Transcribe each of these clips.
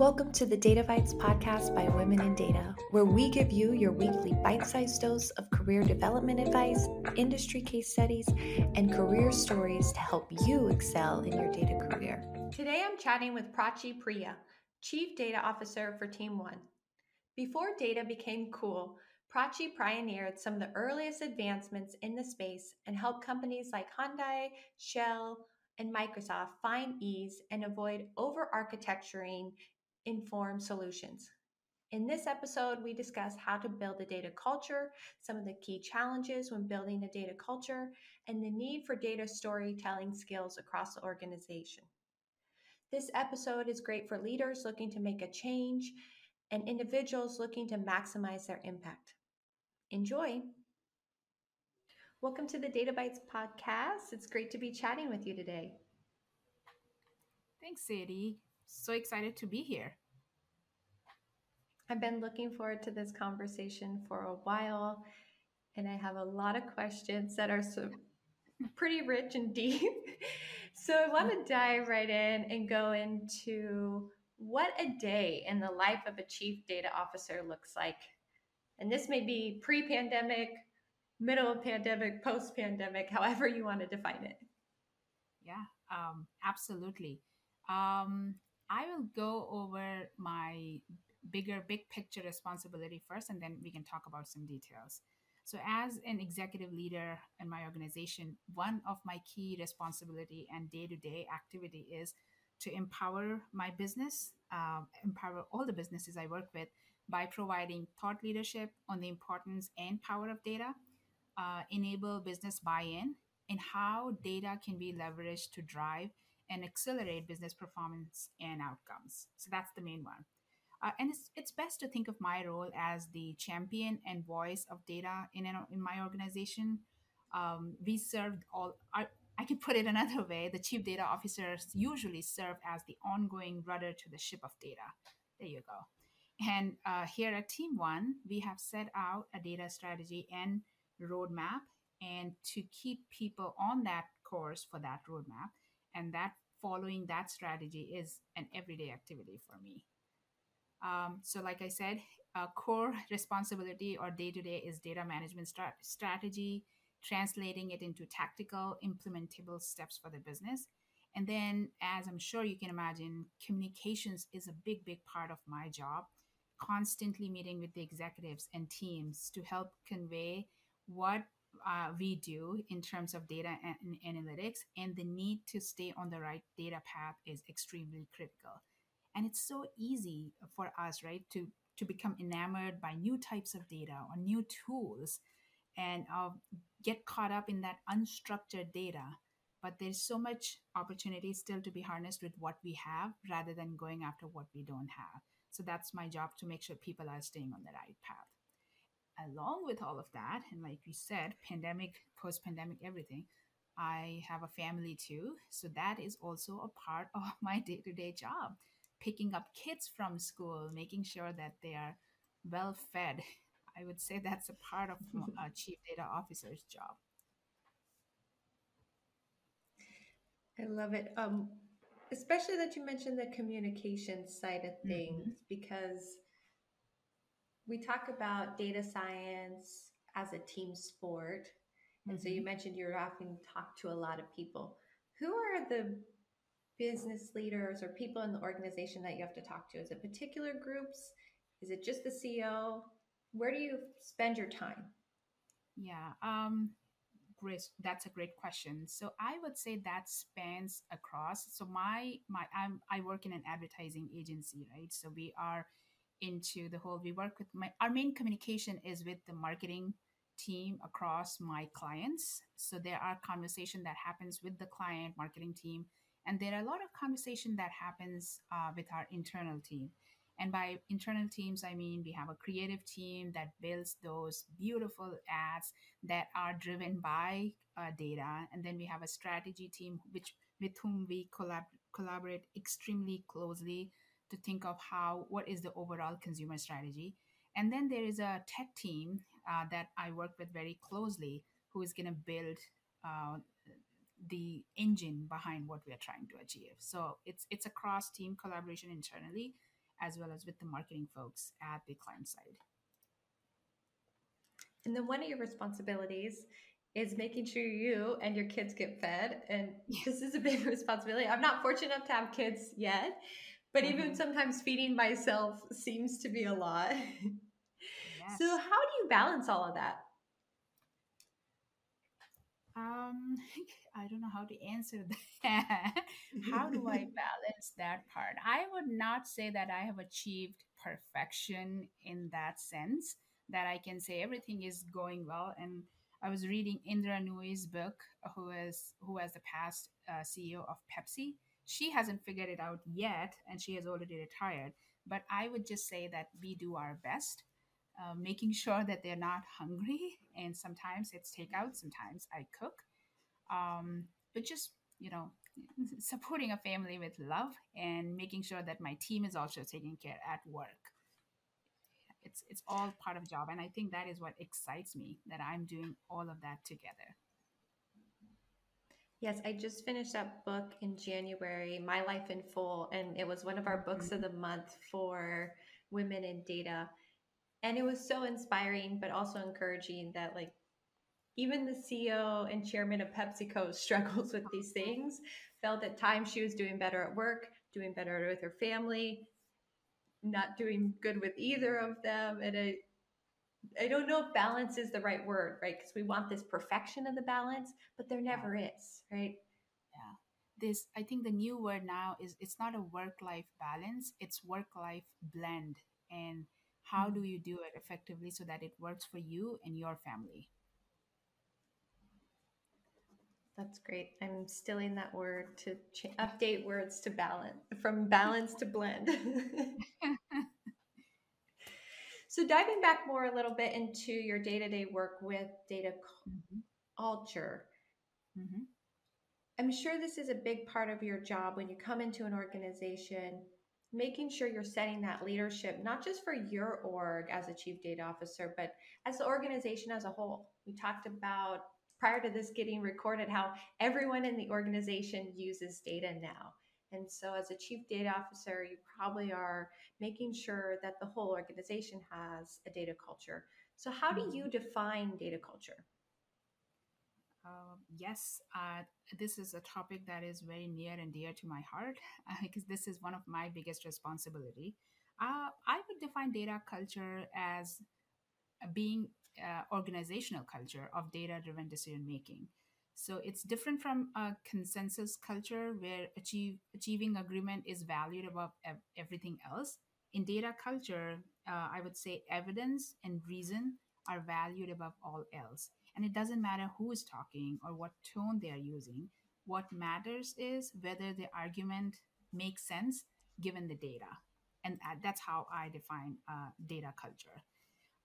Welcome to the Data Bytes podcast by Women in Data, where we give you your weekly bite sized dose of career development advice, industry case studies, and career stories to help you excel in your data career. Today I'm chatting with Prachi Priya, Chief Data Officer for Team One. Before data became cool, Prachi pioneered some of the earliest advancements in the space and helped companies like Hyundai, Shell, and Microsoft find ease and avoid over architecturing informed solutions. In this episode, we discuss how to build a data culture, some of the key challenges when building a data culture, and the need for data storytelling skills across the organization. This episode is great for leaders looking to make a change and individuals looking to maximize their impact. Enjoy. Welcome to the Data Bytes podcast. It's great to be chatting with you today. Thanks, Sadie. So excited to be here. I've been looking forward to this conversation for a while, and I have a lot of questions that are so pretty rich and deep. so I want to dive right in and go into what a day in the life of a chief data officer looks like. And this may be pre pandemic, middle of pandemic, post pandemic, however you want to define it. Yeah, um, absolutely. Um, I will go over my bigger, big picture responsibility first, and then we can talk about some details. So, as an executive leader in my organization, one of my key responsibility and day to day activity is to empower my business, uh, empower all the businesses I work with by providing thought leadership on the importance and power of data, uh, enable business buy in, and how data can be leveraged to drive and accelerate business performance and outcomes. So that's the main one. Uh, and it's, it's best to think of my role as the champion and voice of data in, an, in my organization. Um, we serve all, I, I can put it another way the chief data officers usually serve as the ongoing rudder to the ship of data. There you go. And uh, here at Team One, we have set out a data strategy and roadmap, and to keep people on that course for that roadmap, and that following that strategy is an everyday activity for me. Um, so, like I said, a core responsibility or day to day is data management strat- strategy, translating it into tactical, implementable steps for the business. And then, as I'm sure you can imagine, communications is a big, big part of my job. Constantly meeting with the executives and teams to help convey what uh, we do in terms of data and analytics and the need to stay on the right data path is extremely critical. And it's so easy for us right to to become enamored by new types of data or new tools and uh, get caught up in that unstructured data. But there's so much opportunity still to be harnessed with what we have rather than going after what we don't have. So that's my job to make sure people are staying on the right path along with all of that, and like we said, pandemic, post pandemic, everything, I have a family too. So that is also a part of my day to day job. Picking up kids from school, making sure that they are well fed. I would say that's a part of a chief data officer's job. I love it. Um, especially that you mentioned the communication side of things mm-hmm. because we talk about data science as a team sport. And mm-hmm. so you mm-hmm. mentioned you're often talk to a lot of people. Who are the business leaders or people in the organization that you have to talk to? Is it particular groups? Is it just the CEO? Where do you spend your time? Yeah, um, great. That's a great question. So I would say that spans across. So my my I'm I work in an advertising agency, right? So we are into the whole we work with my our main communication is with the marketing team across my clients. So there are conversation that happens with the client marketing team and there are a lot of conversation that happens uh, with our internal team. And by internal teams i mean we have a creative team that builds those beautiful ads that are driven by uh, data. And then we have a strategy team which with whom we collab- collaborate extremely closely to think of how what is the overall consumer strategy and then there is a tech team uh, that i work with very closely who is going to build uh, the engine behind what we are trying to achieve so it's it's a cross team collaboration internally as well as with the marketing folks at the client side. And then one of your responsibilities is making sure you and your kids get fed. And this is a big responsibility. I'm not fortunate enough to have kids yet, but mm-hmm. even sometimes feeding myself seems to be a lot. Yes. So, how do you balance all of that? Um, I don't know how to answer that. how do I balance that part? I would not say that I have achieved perfection in that sense that I can say everything is going well. And I was reading Indra Nooyi's book, who is who was the past uh, CEO of Pepsi. She hasn't figured it out yet, and she has already retired. But I would just say that we do our best, uh, making sure that they're not hungry. And sometimes it's takeout, sometimes I cook. Um, but just you know, supporting a family with love and making sure that my team is also taken care at work it's it's all part of job and i think that is what excites me that i'm doing all of that together yes i just finished that book in january my life in full and it was one of our books mm-hmm. of the month for women in data and it was so inspiring but also encouraging that like even the ceo and chairman of pepsico struggles with these things felt at times she was doing better at work doing better with her family not doing good with either of them and I I don't know if balance is the right word, right? Because we want this perfection of the balance, but there never yeah. is, right? Yeah. This I think the new word now is it's not a work-life balance, it's work-life blend. And how do you do it effectively so that it works for you and your family? That's great. I'm stealing that word to ch- update words to balance, from balance to blend. so, diving back more a little bit into your day to day work with data mm-hmm. culture, mm-hmm. I'm sure this is a big part of your job when you come into an organization, making sure you're setting that leadership, not just for your org as a chief data officer, but as the organization as a whole. We talked about prior to this getting recorded how everyone in the organization uses data now. And so, as a chief data officer, you probably are making sure that the whole organization has a data culture. So, how do you mm-hmm. define data culture? Uh, yes, uh, this is a topic that is very near and dear to my heart uh, because this is one of my biggest responsibility. Uh, I would define data culture as being uh, organizational culture of data driven decision making. So it's different from a consensus culture where achieve, achieving agreement is valued above ev- everything else. In data culture, uh, I would say evidence and reason are valued above all else. And it doesn't matter who is talking or what tone they are using. What matters is whether the argument makes sense given the data. And that's how I define uh, data culture.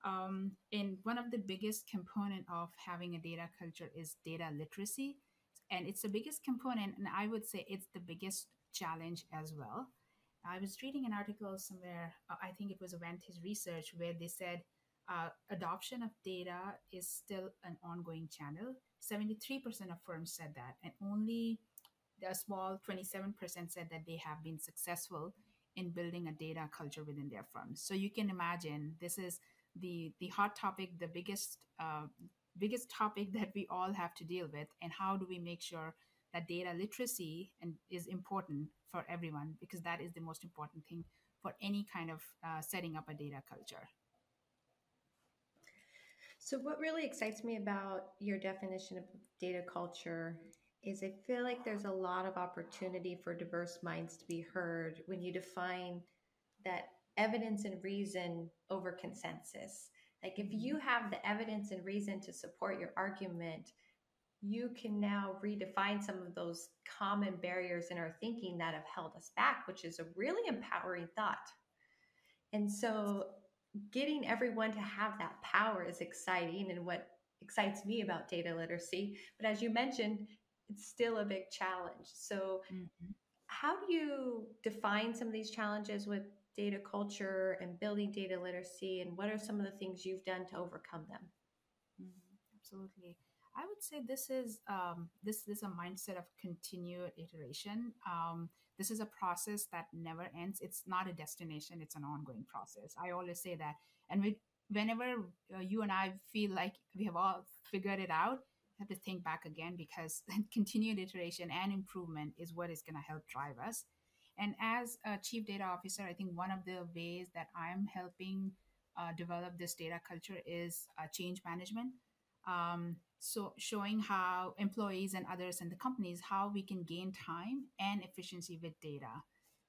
Um, and one of the biggest component of having a data culture is data literacy, and it's the biggest component, and I would say it's the biggest challenge as well. I was reading an article somewhere, uh, I think it was Avantis Research, where they said uh, adoption of data is still an ongoing channel. 73% of firms said that, and only a small 27% said that they have been successful in building a data culture within their firms. So you can imagine this is the the hot topic, the biggest uh, biggest topic that we all have to deal with, and how do we make sure that data literacy and is important for everyone because that is the most important thing for any kind of uh, setting up a data culture. So, what really excites me about your definition of data culture is I feel like there's a lot of opportunity for diverse minds to be heard when you define that evidence and reason over consensus. Like if you mm-hmm. have the evidence and reason to support your argument, you can now redefine some of those common barriers in our thinking that have held us back, which is a really empowering thought. And so getting everyone to have that power is exciting and what excites me about data literacy. But as you mentioned, it's still a big challenge. So, mm-hmm. how do you define some of these challenges with data culture and building data literacy and what are some of the things you've done to overcome them? Mm-hmm. absolutely. I would say this is um, this, this is a mindset of continued iteration. Um, this is a process that never ends. It's not a destination. It's an ongoing process. I always say that. And we, whenever uh, you and i feel like we have all figured it out have to think back again because continued iteration and improvement is what is going to help drive us and as a chief data officer i think one of the ways that i'm helping uh, develop this data culture is uh, change management. Um, so showing how employees and others in the companies how we can gain time and efficiency with data.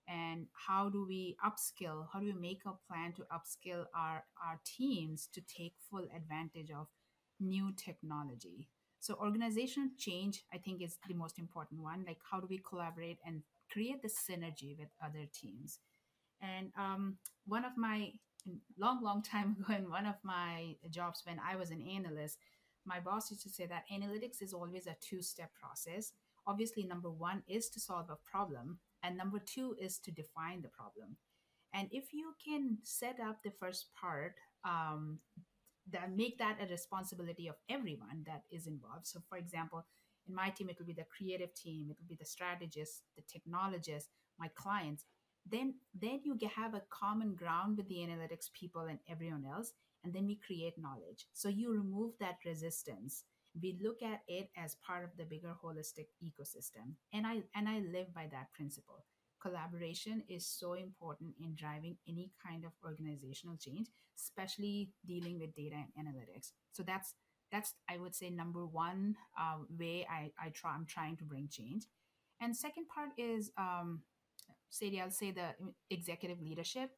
And how do we upskill? How do we make a plan to upskill our our teams to take full advantage of new technology so organizational change i think is the most important one like how do we collaborate and create the synergy with other teams and um, one of my long long time ago in one of my jobs when i was an analyst my boss used to say that analytics is always a two step process. Obviously, number one is to solve a problem, and number two is to define the problem. And if you can set up the first part, um, that make that a responsibility of everyone that is involved. So, for example, in my team, it will be the creative team, it will be the strategist, the technologist, my clients. Then, then you have a common ground with the analytics people and everyone else, and then we create knowledge. So you remove that resistance. We look at it as part of the bigger holistic ecosystem. And I and I live by that principle. Collaboration is so important in driving any kind of organizational change, especially dealing with data and analytics. So that's that's I would say number one uh, way I, I try I'm trying to bring change. And second part is um, Sadie, I'll say the executive leadership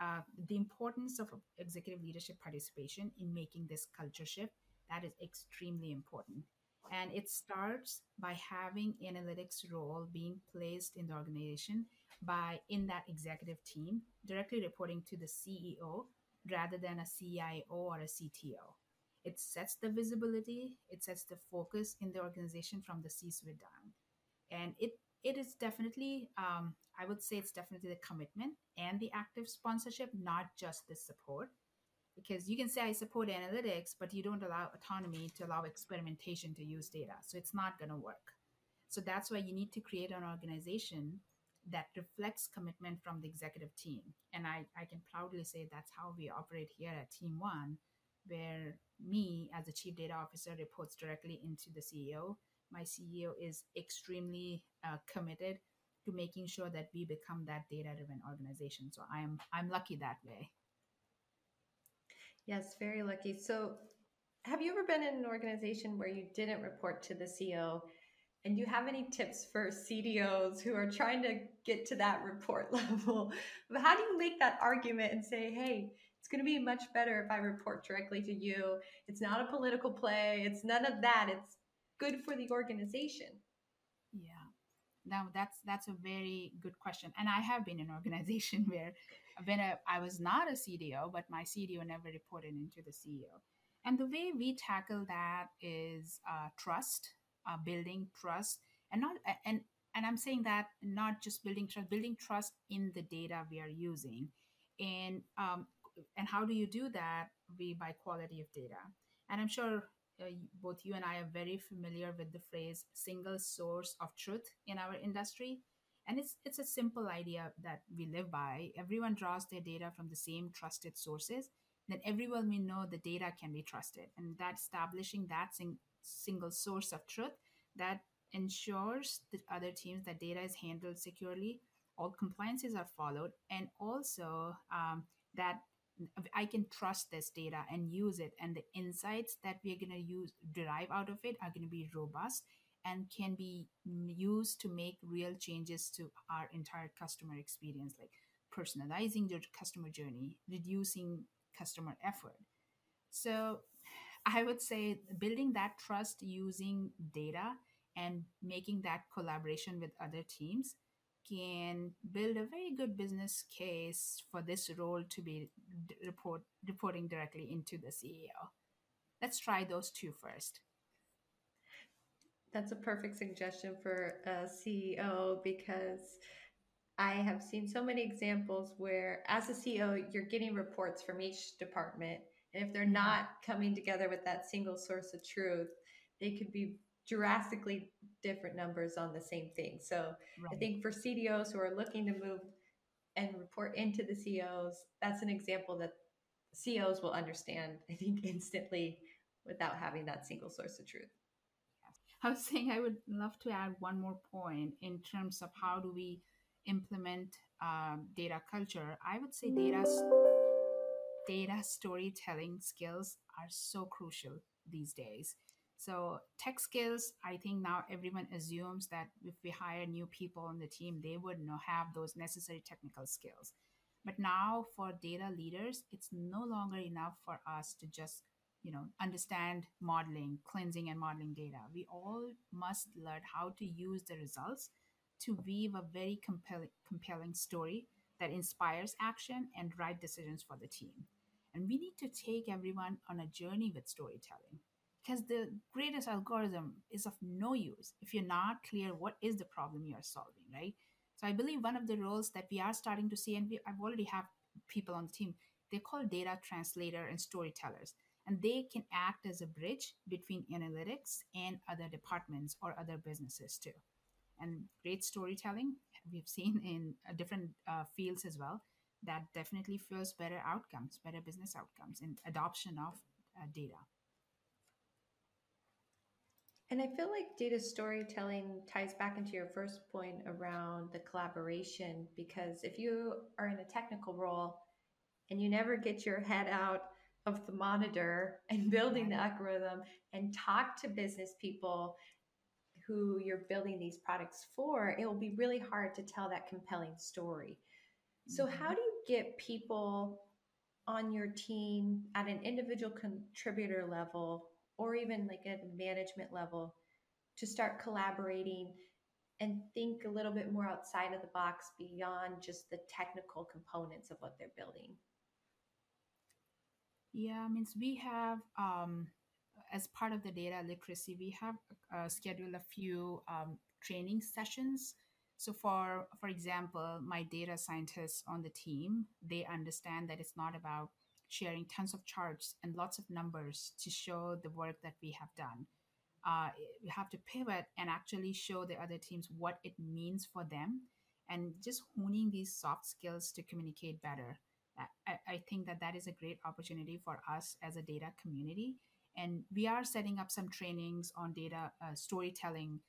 uh, the importance of executive leadership participation in making this culture shift that is extremely important and it starts by having analytics role being placed in the organization by in that executive team directly reporting to the ceo rather than a cio or a cto it sets the visibility it sets the focus in the organization from the c-suite down. And it it is definitely um, i would say it's definitely the commitment and the active sponsorship not just the support because you can say i support analytics but you don't allow autonomy to allow experimentation to use data so it's not going to work so that's why you need to create an organization that reflects commitment from the executive team and i, I can proudly say that's how we operate here at team one where me as a chief data officer reports directly into the ceo my CEO is extremely uh, committed to making sure that we become that data driven organization. So I am I'm lucky that way. Yes, very lucky. So have you ever been in an organization where you didn't report to the CEO? And do you have any tips for CDOs who are trying to get to that report level? How do you make that argument and say, hey, it's going to be much better if I report directly to you? It's not a political play. It's none of that. It's good for the organization? Yeah. Now that's that's a very good question. And I have been in an organization where when I was not a CDO, but my CDO never reported into the CEO. And the way we tackle that is uh, trust, uh, building trust, and not and and I'm saying that not just building trust, building trust in the data we are using, and um, and how do you do that? We by quality of data. And I'm sure uh, both you and I are very familiar with the phrase single source of truth in our industry. And it's, it's a simple idea that we live by. Everyone draws their data from the same trusted sources. Then everyone will know the data can be trusted. And that establishing that sing, single source of truth that ensures the other teams that data is handled securely, all compliances are followed, and also um, that I can trust this data and use it. And the insights that we're going to use, derive out of it, are going to be robust and can be used to make real changes to our entire customer experience, like personalizing the customer journey, reducing customer effort. So I would say building that trust using data and making that collaboration with other teams can build a very good business case for this role to be report reporting directly into the CEO. Let's try those two first. That's a perfect suggestion for a CEO because I have seen so many examples where, as a CEO, you're getting reports from each department. And if they're not coming together with that single source of truth, they could be drastically different numbers on the same thing. So Right. I think for CDOs who are looking to move and report into the CEOs, that's an example that CEOs will understand, I think, instantly without having that single source of truth. I was saying I would love to add one more point in terms of how do we implement um, data culture. I would say data data storytelling skills are so crucial these days. So tech skills, I think now everyone assumes that if we hire new people on the team, they would know have those necessary technical skills. But now for data leaders, it's no longer enough for us to just you know understand modeling cleansing and modeling data. We all must learn how to use the results to weave a very compelling compelling story that inspires action and right decisions for the team. And we need to take everyone on a journey with storytelling because the greatest algorithm is of no use if you're not clear what is the problem you are solving right? So i believe one of the roles that we are starting to see and we, i've already have people on the team they're called data translator and storytellers and they can act as a bridge between analytics and other departments or other businesses too. And great storytelling we've seen in uh, different uh, fields as well that definitely fuels better outcomes better business outcomes and adoption of uh, data. And I feel like data storytelling ties back into your first point around the collaboration because if you are in a technical role and you never get your head out of the monitor and building the algorithm and talk to business people who you're building these products for, it will be really hard to tell that compelling story. So, Mhm. how do you get people on your team at an individual contributor level or even like at a management level to start collaborating and think a little bit more outside of the box beyond just the technical components of what they're building? Yeah, means we have um, as part of the data literacy, we have uh, scheduled a few um, training sessions. So for for example, my data scientists on the team, they understand that it's not about sharing tons of charts and lots of numbers to show the work that we have done. Uh, we have to pivot and actually show the other teams what it means for them, and just honing these soft skills to communicate better I, think that that is a great opportunity for us as a data community. And we are setting up some trainings on data uh, storytelling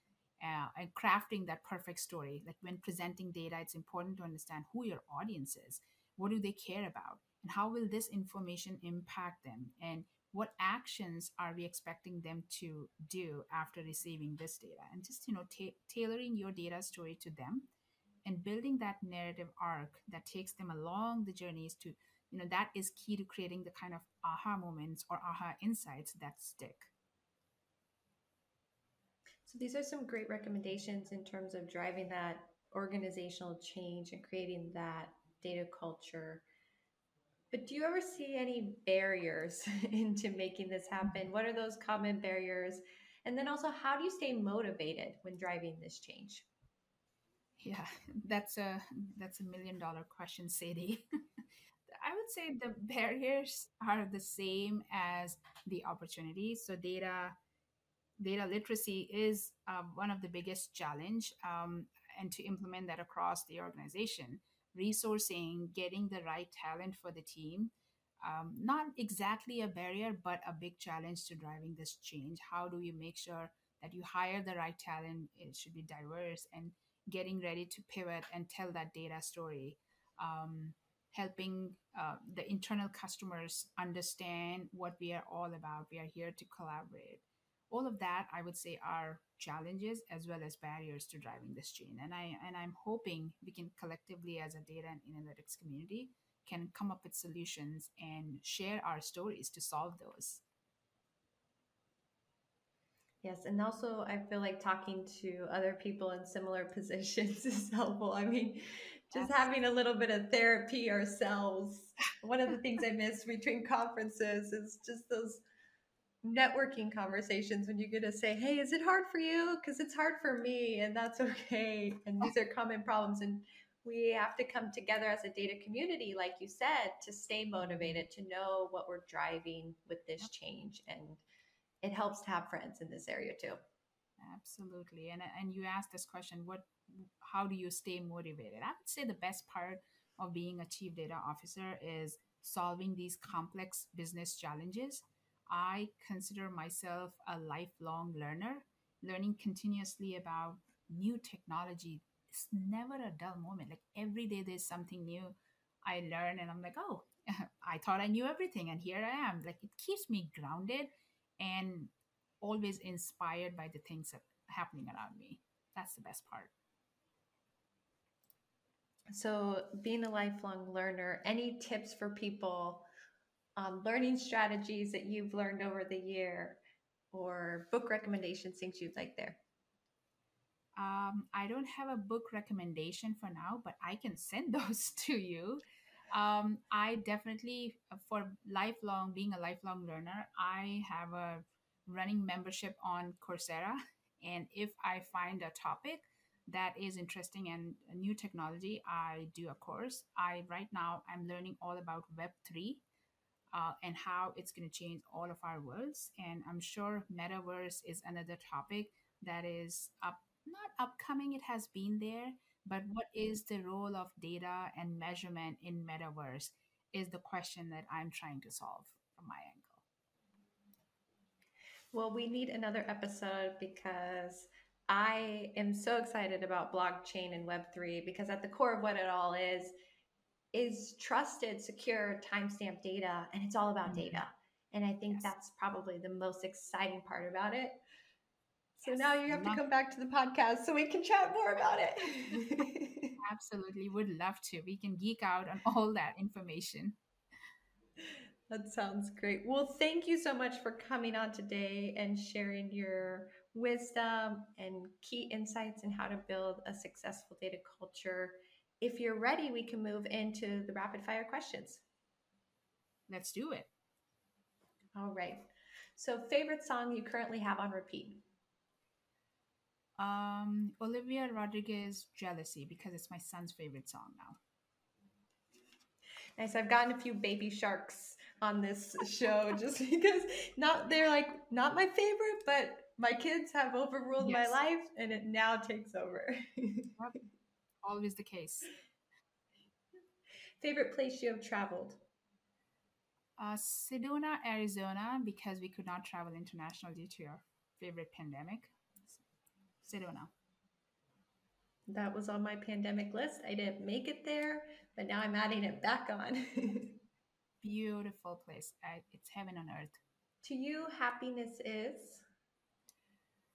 uh, and crafting that perfect story. Like when presenting data, it's important to understand who your audience is, what do they care about, and how will this information impact them, and what actions are we expecting them to do after receiving this data, and just you know ta- tailoring your data story to them and building that narrative arc that takes them along the journeys to you know that is key to creating the kind of aha moments or aha insights that stick. So these are some great recommendations in terms of driving that organizational change and creating that data culture. But do you ever see any barriers into making this happen? What are those common barriers? And then also how do you stay motivated when driving this change yeah, that's a that's a million dollar question, Sadie. I would say the barriers are the same as the opportunities. So data data literacy is uh, one of the biggest challenge, um, and to implement that across the organization, resourcing, getting the right talent for the team, um, not exactly a barrier, but a big challenge to driving this change. How do you make sure that you hire the right talent? It should be diverse and getting ready to pivot and tell that data story, um, helping uh, the internal customers understand what we are all about. We are here to collaborate. All of that, I would say, are challenges as well as barriers to driving this change. And I and I'm hoping we can collectively, as a data and analytics community, can come up with solutions and share our stories to solve those. Yes, and also I feel like talking to other people in similar positions is helpful. I mean, just having a little bit of therapy ourselves. One of the things I miss between conferences is just those networking conversations when you get to say, "Hey, is it hard for you?" Because it's hard for me, and that's okay. And these are common problems, and we have to come together as a data community, like you said, to stay motivated, to know what we're driving with this change and it helps to have friends in this area too. Absolutely. And and you asked this question, what how do you stay motivated? I would say the best part of being a chief data officer is solving these complex business challenges. I consider myself a lifelong learner, learning continuously about new technology. It's never a dull moment. Like every day there's something new I learn and I'm like, oh, I thought I knew everything and here I am. Like it keeps me grounded and always inspired by the things that are happening around me. That's the best part. So, being a lifelong learner, any tips for people on learning strategies that you've learned over the year or book recommendations, things you'd like there? Um, I don't have a book recommendation for now, but I can send those to you. Um, I definitely, for lifelong, being a lifelong learner, I have a running membership on Coursera. And if I find a topic that is interesting and new technology, I do a course. I right now I'm learning all about Web three uh, and how it's going to change all of our worlds. And I'm sure metaverse is another topic that is up, not upcoming. It has been there, but what is the role of data and measurement in metaverse is the question that I'm trying to solve from my angle. Well, we need another episode because I am so excited about blockchain and Web3 because at the core of what it all is, is trusted, secure, timestamp data, and it's all about mm-hmm. data. And I think yes. that's probably the most exciting part about it. So yes. now you have to come back to the podcast so we can chat more about it. Absolutely, would love to. We can geek out on all that information. That sounds great. Well, thank you so much for coming on today and sharing your wisdom and key insights in how to build a successful data culture. If you're ready, we can move into the rapid fire questions. Let's do it. All right. So, favorite song you currently have on repeat? Um, Olivia Rodrigo's Jealousy because it's my son's favorite song now. Nice. I've gotten a few baby sharks on this show just because not they're like not my favorite, but my kids have overruled yes. my life and it now takes over. Always the case. Favorite place you have traveled? Uh, Sedona, Arizona, because we could not travel international due to our favorite pandemic. Sedona. Oh. That was on my pandemic list. I didn't make it there, but now I'm adding it back on. Beautiful place. it's heaven on earth. To you, happiness is?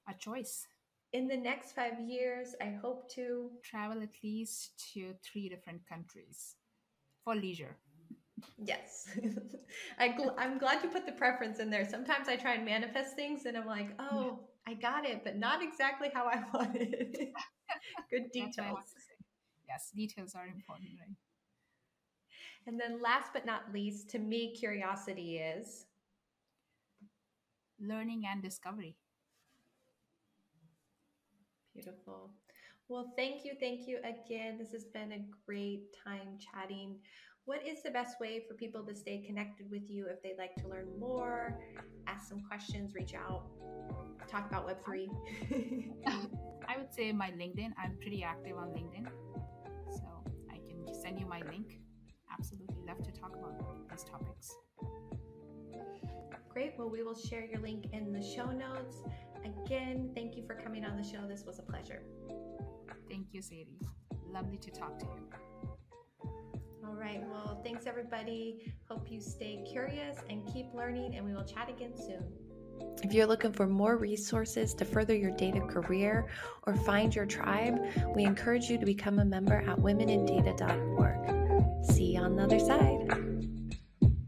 a choice. In the next five years, I hope to travel at least to three different countries for leisure. Yes. I gl- I'm glad you put the preference in there. Sometimes I try and manifest things and I'm like, oh, I got it, but not exactly how I wanted it. Good details. Yes, details are important, right? And then last but not least, to me, curiosity is learning and discovery. Beautiful. Well, thank you. Thank you again. This has been a great time chatting. What is the best way for people to stay connected with you if they'd like to learn more, ask some questions, reach out, talk about Web3? I would say my LinkedIn. I'm pretty active on LinkedIn. So I can send you my link. Absolutely love to talk about these topics. Great. Well, we will share your link in the show notes. Again, thank you for coming on the show. This was a pleasure. Thank you, Sadie. Lovely to talk to you. All right. Well, thanks, everybody. Hope you stay curious and keep learning, and we will chat again soon. If you're looking for more resources to further your data career or find your tribe, we encourage you to become a member at womenindata.org. See you on the other side.